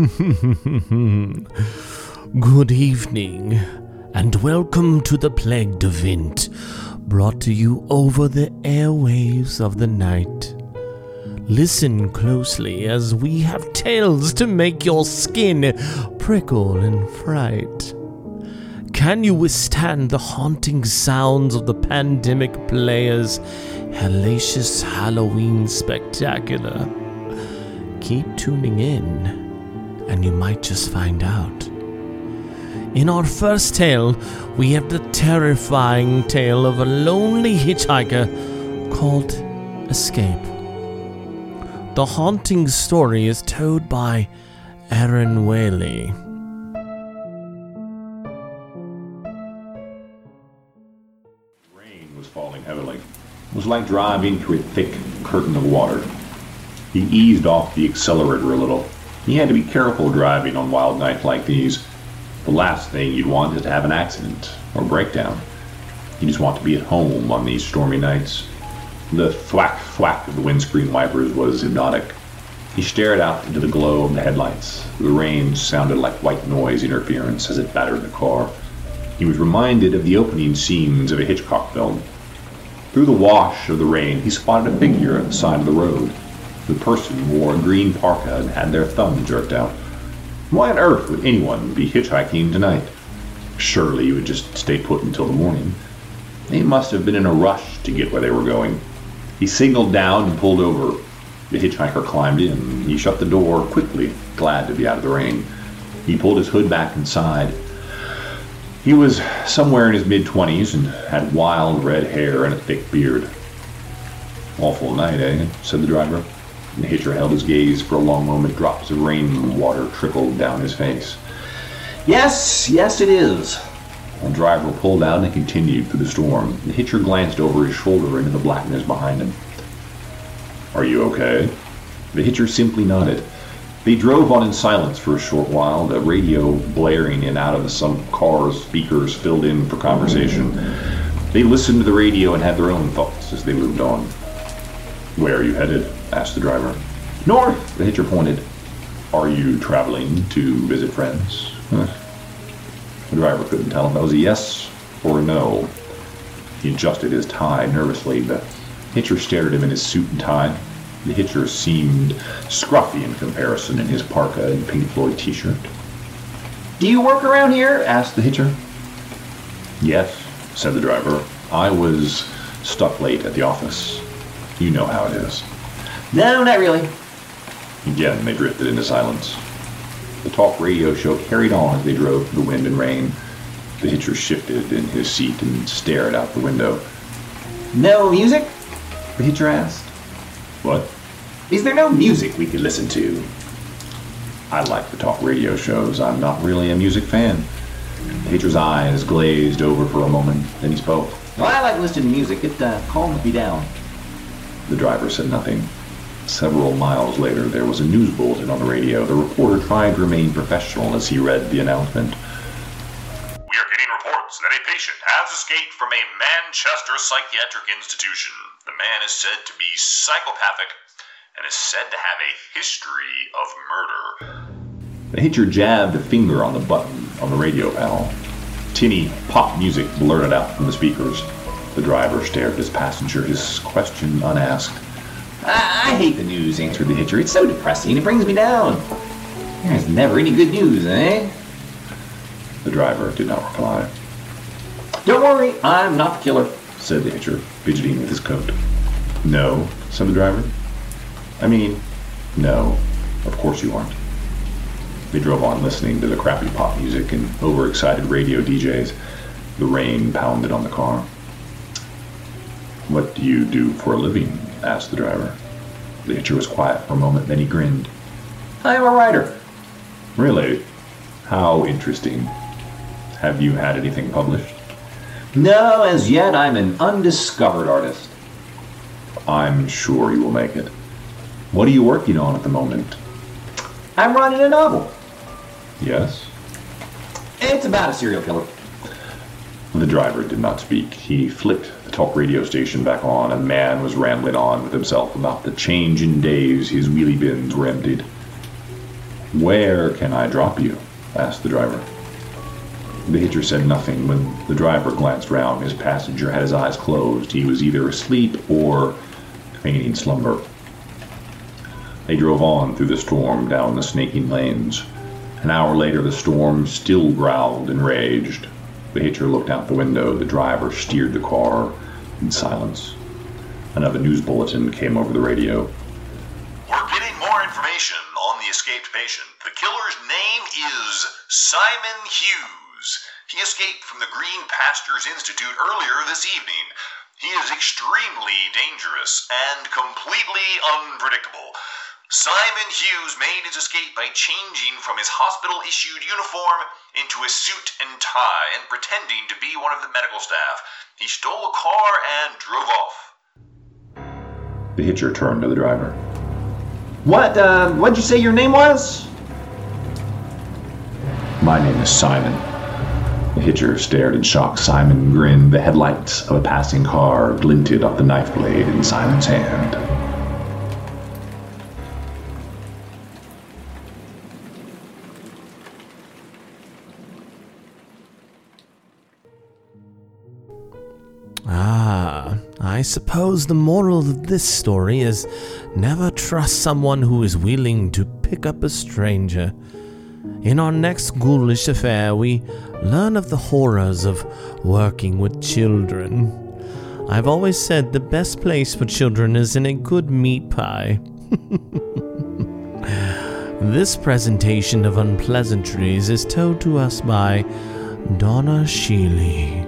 Good evening, and welcome to the Plagued Event, brought to you over the airwaves of the night. Listen closely as we have tales to make your skin prickle in fright. Can you withstand the haunting sounds of the pandemic players' hellacious Halloween spectacular? Keep tuning in, and you might just find out. In our first tale, we have the terrifying tale of a lonely hitchhiker called Escape. The haunting story is told by Aaron Whaley. Rain was falling heavily. It was like driving through a thick curtain of water. He eased off the accelerator a little. He had to be careful driving on wild nights like these. The last thing you'd want is to have an accident or breakdown. You just want to be at home on these stormy nights. The thwack thwack of the windscreen wipers was hypnotic. He stared out into the glow of the headlights. The rain sounded like white noise interference as it battered the car. He was reminded of the opening scenes of a Hitchcock film. Through the wash of the rain, he spotted a figure at the side of the road. The person wore a green parka and had their thumb jerked out. Why on earth would anyone be hitchhiking tonight? Surely you would just stay put until the morning. They must have been in a rush to get where they were going. He signaled down and pulled over. The hitchhiker climbed in. He shut the door quickly, glad to be out of the rain. He pulled his hood back inside. He was somewhere in his mid twenties and had wild red hair and a thick beard. Awful night, eh? said the driver. The hitcher held his gaze for a long moment. Drops of rain water trickled down his face. Yes, yes, it is. The driver pulled out and continued through the storm. The hitcher glanced over his shoulder into the blackness behind him. Are you okay? The hitcher simply nodded. They drove on in silence for a short while, the radio blaring in out of some car's speakers filled in for conversation. They listened to the radio and had their own thoughts as they moved on. Where are you headed? Asked the driver. North, the hitcher pointed. Are you traveling to visit friends? The driver couldn't tell if that was a yes or a no. He adjusted his tie nervously. The hitcher stared at him in his suit and tie. The hitcher seemed scruffy in comparison in his parka and Pink Floyd t-shirt. Do you work around here? asked the hitcher. Yes, said the driver. I was stuck late at the office. You know how it is. No, not really. Again, they drifted into silence. The talk radio show carried on as they drove through the wind and rain. The hitcher shifted in his seat and stared out the window. No music? The hitcher asked. What? Is there no music we could listen to? I like the talk radio shows. I'm not really a music fan. The hitcher's eyes glazed over for a moment, then he spoke. Well, I like listening to music. It uh, calms me down. The driver said nothing. Several miles later, there was a news bulletin on the radio. The reporter tried to remain professional as he read the announcement. We are getting reports that a patient has escaped from a Manchester psychiatric institution. The man is said to be psychopathic and is said to have a history of murder. The hitcher jabbed a finger on the button on the radio panel. Tinny pop music blurted out from the speakers. The driver stared at his passenger, his question unasked. I, I hate the news, answered the hitcher. It's so depressing. It brings me down. There's never any good news, eh? The driver did not reply. Don't worry, I'm not the killer. said the hitcher, fidgeting with his coat. No, said the driver. I mean, no, of course you aren't. They drove on listening to the crappy pop music and overexcited radio DJs. The rain pounded on the car. What do you do for a living? Asked the driver. The hitcher was quiet for a moment, then he grinned. I'm a writer. Really? How interesting. Have you had anything published? No, as yet I'm an undiscovered artist. I'm sure you will make it. What are you working on at the moment? I'm writing a novel. Yes? It's about a serial killer. The driver did not speak. He flicked talk radio station back on, the man was rambling on with himself about the change in days his wheelie bins were emptied. Where can I drop you? asked the driver. The hitcher said nothing. When the driver glanced round, his passenger had his eyes closed. He was either asleep or feigning slumber. They drove on through the storm down the snaking lanes. An hour later, the storm still growled and raged. The hitcher looked out the window. The driver steered the car in silence. Another news bulletin came over the radio. We're getting more information on the escaped patient. The killer's name is Simon Hughes. He escaped from the Green Pastures Institute earlier this evening. He is extremely dangerous and completely unpredictable. Simon Hughes made his escape by changing from his hospital issued uniform into a suit and tie and pretending to be one of the medical staff. He stole a car and drove off. The hitcher turned to the driver. What, uh, what'd you say your name was? My name is Simon. The hitcher stared in shock. Simon grinned. The headlights of a passing car glinted off the knife blade in Simon's hand. I suppose the moral of this story is never trust someone who is willing to pick up a stranger. In our next ghoulish affair, we learn of the horrors of working with children. I've always said the best place for children is in a good meat pie. this presentation of unpleasantries is told to us by Donna Sheely.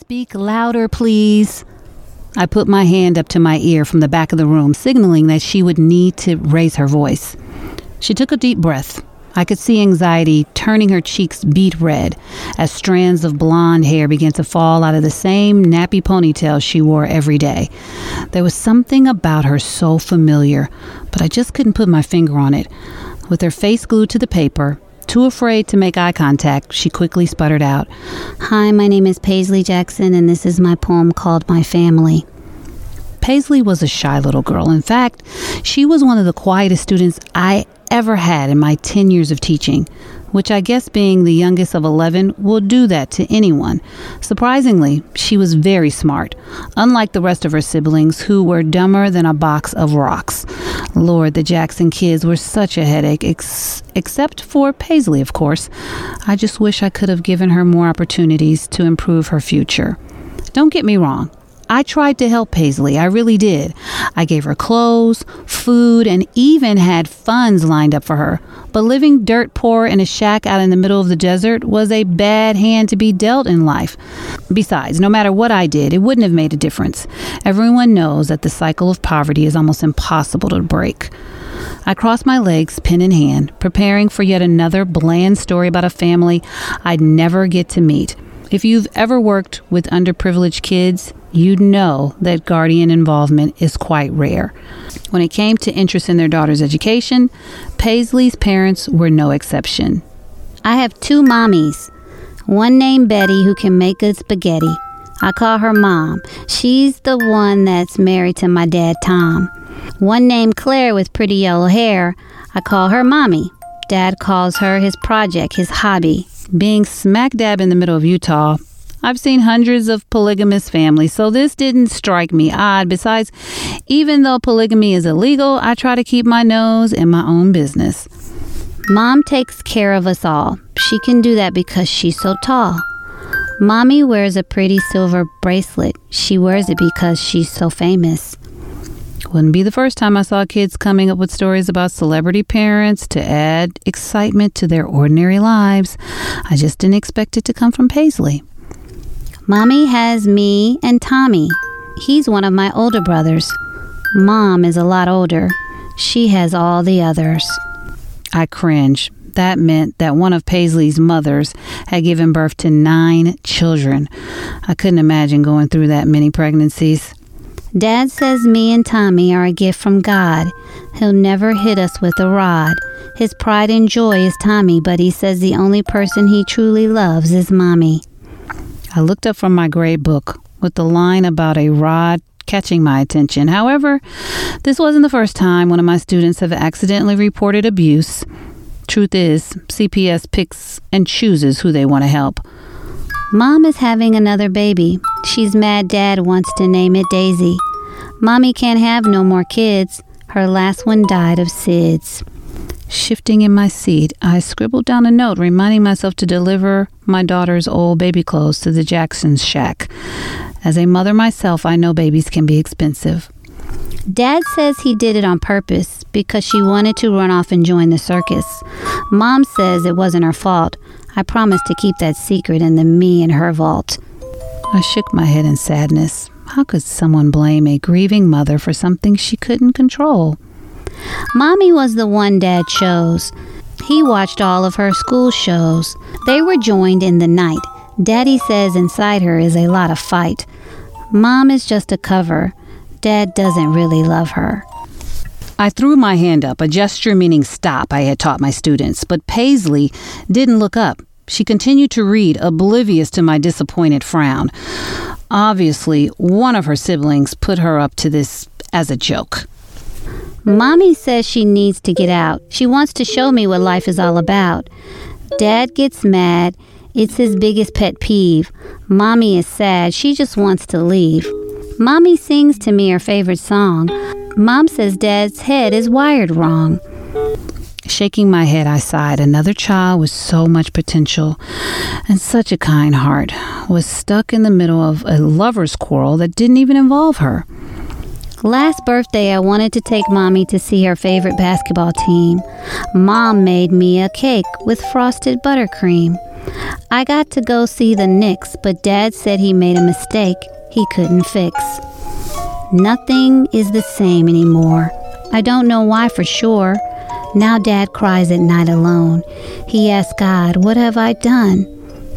Speak louder, please. I put my hand up to my ear from the back of the room, signaling that she would need to raise her voice. She took a deep breath. I could see anxiety turning her cheeks beet red as strands of blonde hair began to fall out of the same nappy ponytail she wore every day. There was something about her so familiar, but I just couldn't put my finger on it. With her face glued to the paper, too afraid to make eye contact, she quickly sputtered out, Hi, my name is Paisley Jackson, and this is my poem called My Family. Paisley was a shy little girl. In fact, she was one of the quietest students I ever had in my 10 years of teaching, which I guess being the youngest of 11 will do that to anyone. Surprisingly, she was very smart, unlike the rest of her siblings who were dumber than a box of rocks. Lord, the Jackson kids were such a headache, ex- except for Paisley, of course. I just wish I could have given her more opportunities to improve her future. Don't get me wrong. I tried to help Paisley. I really did. I gave her clothes, food, and even had funds lined up for her. But living dirt poor in a shack out in the middle of the desert was a bad hand to be dealt in life. Besides, no matter what I did, it wouldn't have made a difference. Everyone knows that the cycle of poverty is almost impossible to break. I crossed my legs, pen in hand, preparing for yet another bland story about a family I'd never get to meet. If you've ever worked with underprivileged kids, you'd know that guardian involvement is quite rare. When it came to interest in their daughter's education, Paisley's parents were no exception. I have two mommies. One named Betty who can make good spaghetti. I call her mom. She's the one that's married to my dad, Tom. One named Claire with pretty yellow hair. I call her mommy. Dad calls her his project, his hobby. Being smack dab in the middle of Utah, I've seen hundreds of polygamous families, so this didn't strike me odd. Besides, even though polygamy is illegal, I try to keep my nose in my own business. Mom takes care of us all. She can do that because she's so tall. Mommy wears a pretty silver bracelet. She wears it because she's so famous. Wouldn't be the first time I saw kids coming up with stories about celebrity parents to add excitement to their ordinary lives. I just didn't expect it to come from Paisley. Mommy has me and Tommy. He's one of my older brothers. Mom is a lot older. She has all the others. I cringe. That meant that one of Paisley's mothers had given birth to nine children. I couldn't imagine going through that many pregnancies. Dad says me and Tommy are a gift from God. He'll never hit us with a rod. His pride and joy is Tommy, but he says the only person he truly loves is Mommy. I looked up from my grade book with the line about a rod catching my attention. However, this wasn't the first time one of my students have accidentally reported abuse. Truth is, CPS picks and chooses who they want to help. Mom is having another baby. She's mad dad wants to name it Daisy. Mommy can't have no more kids. Her last one died of SIDS. Shifting in my seat, I scribbled down a note reminding myself to deliver my daughter's old baby clothes to the Jackson's shack. As a mother myself, I know babies can be expensive. Dad says he did it on purpose because she wanted to run off and join the circus. Mom says it wasn't her fault. I promised to keep that secret in the me and her vault. I shook my head in sadness. How could someone blame a grieving mother for something she couldn't control? Mommy was the one Dad chose. He watched all of her school shows. They were joined in the night. Daddy says inside her is a lot of fight. Mom is just a cover. Dad doesn't really love her. I threw my hand up, a gesture meaning stop I had taught my students, but Paisley didn't look up. She continued to read, oblivious to my disappointed frown. Obviously, one of her siblings put her up to this as a joke. Mommy says she needs to get out. She wants to show me what life is all about. Dad gets mad. It's his biggest pet peeve. Mommy is sad. She just wants to leave. Mommy sings to me her favorite song. Mom says Dad's head is wired wrong. Shaking my head, I sighed. Another child with so much potential and such a kind heart was stuck in the middle of a lover's quarrel that didn't even involve her. Last birthday, I wanted to take Mommy to see her favorite basketball team. Mom made me a cake with frosted buttercream. I got to go see the Knicks, but Dad said he made a mistake he couldn't fix. Nothing is the same anymore. I don't know why for sure. Now Dad cries at night alone. He asks God, What have I done?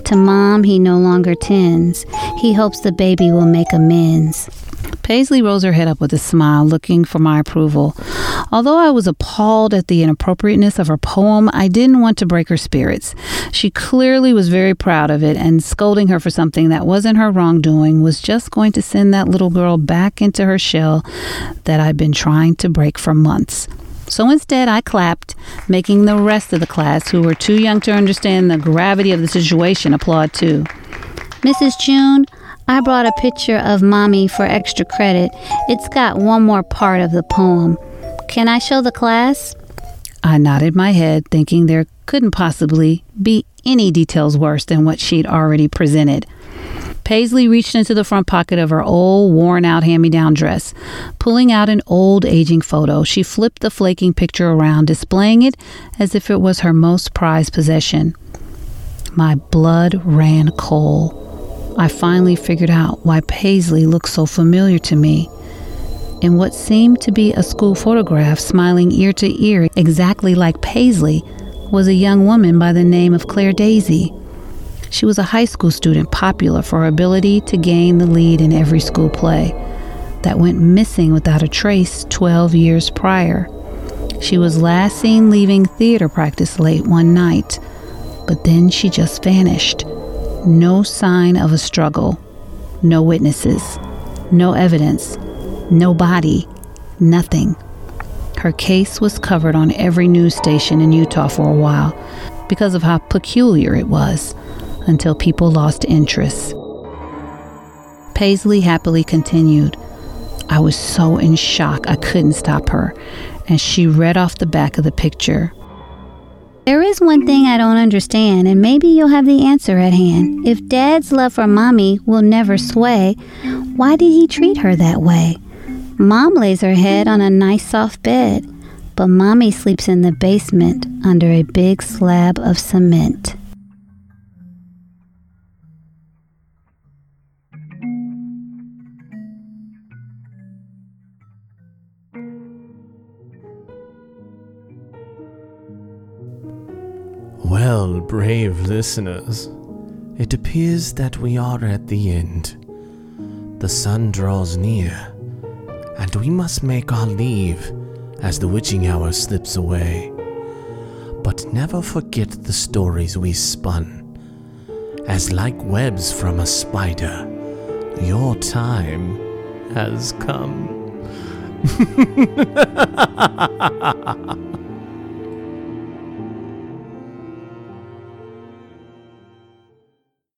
To Mom, he no longer tends. He hopes the baby will make amends. Paisley rose her head up with a smile, looking for my approval. Although I was appalled at the inappropriateness of her poem, I didn't want to break her spirits. She clearly was very proud of it, and scolding her for something that wasn't her wrongdoing was just going to send that little girl back into her shell that I'd been trying to break for months. So instead, I clapped, making the rest of the class, who were too young to understand the gravity of the situation, applaud too. Mrs. June, I brought a picture of Mommy for extra credit. It's got one more part of the poem. Can I show the class? I nodded my head, thinking there couldn't possibly be any details worse than what she'd already presented. Paisley reached into the front pocket of her old, worn out hand me down dress. Pulling out an old, aging photo, she flipped the flaking picture around, displaying it as if it was her most prized possession. My blood ran cold. I finally figured out why Paisley looked so familiar to me. In what seemed to be a school photograph, smiling ear to ear exactly like Paisley, was a young woman by the name of Claire Daisy. She was a high school student popular for her ability to gain the lead in every school play that went missing without a trace 12 years prior. She was last seen leaving theater practice late one night, but then she just vanished. No sign of a struggle, no witnesses, no evidence, no body, nothing. Her case was covered on every news station in Utah for a while because of how peculiar it was, until people lost interest. Paisley happily continued. I was so in shock I couldn't stop her, and she read off the back of the picture. There is one thing I don't understand, and maybe you'll have the answer at hand. If Dad's love for Mommy will never sway, why did he treat her that way? Mom lays her head on a nice soft bed, but Mommy sleeps in the basement under a big slab of cement. Well, brave listeners, it appears that we are at the end. The sun draws near, and we must make our leave as the witching hour slips away. But never forget the stories we spun, as like webs from a spider, your time has come.